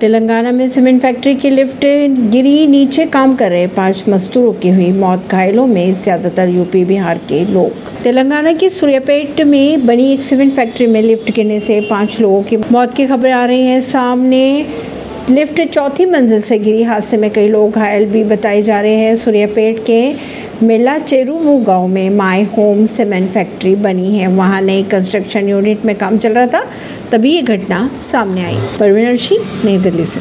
तेलंगाना में cement factory की lift गिरी, नीचे काम कर रहे पाँच मजदूरों की हुई मौत, घायलों में ज़्यादातर यूपी, बिहार के लोग। तेलंगाना की सूर्यापेट में बनी एक सीमेंट फैक्ट्री में लिफ्ट गिरने से पाँच लोगों की मौत की खबरें आ रही हैं। सामने लिफ्ट चौथी मंजिल से गिरी हादसे में कई लोग घायल भी बताए जा रहे हैं। सूर्यापेट के मेला चेरुवू गाँव में माई होम सीमेंट फैक्ट्री बनी है। वहाँ नए कंस्ट्रक्शन यूनिट में काम चल रहा था, तभी ये घटना सामने आई। परवीन सिंह नई दिल्ली से।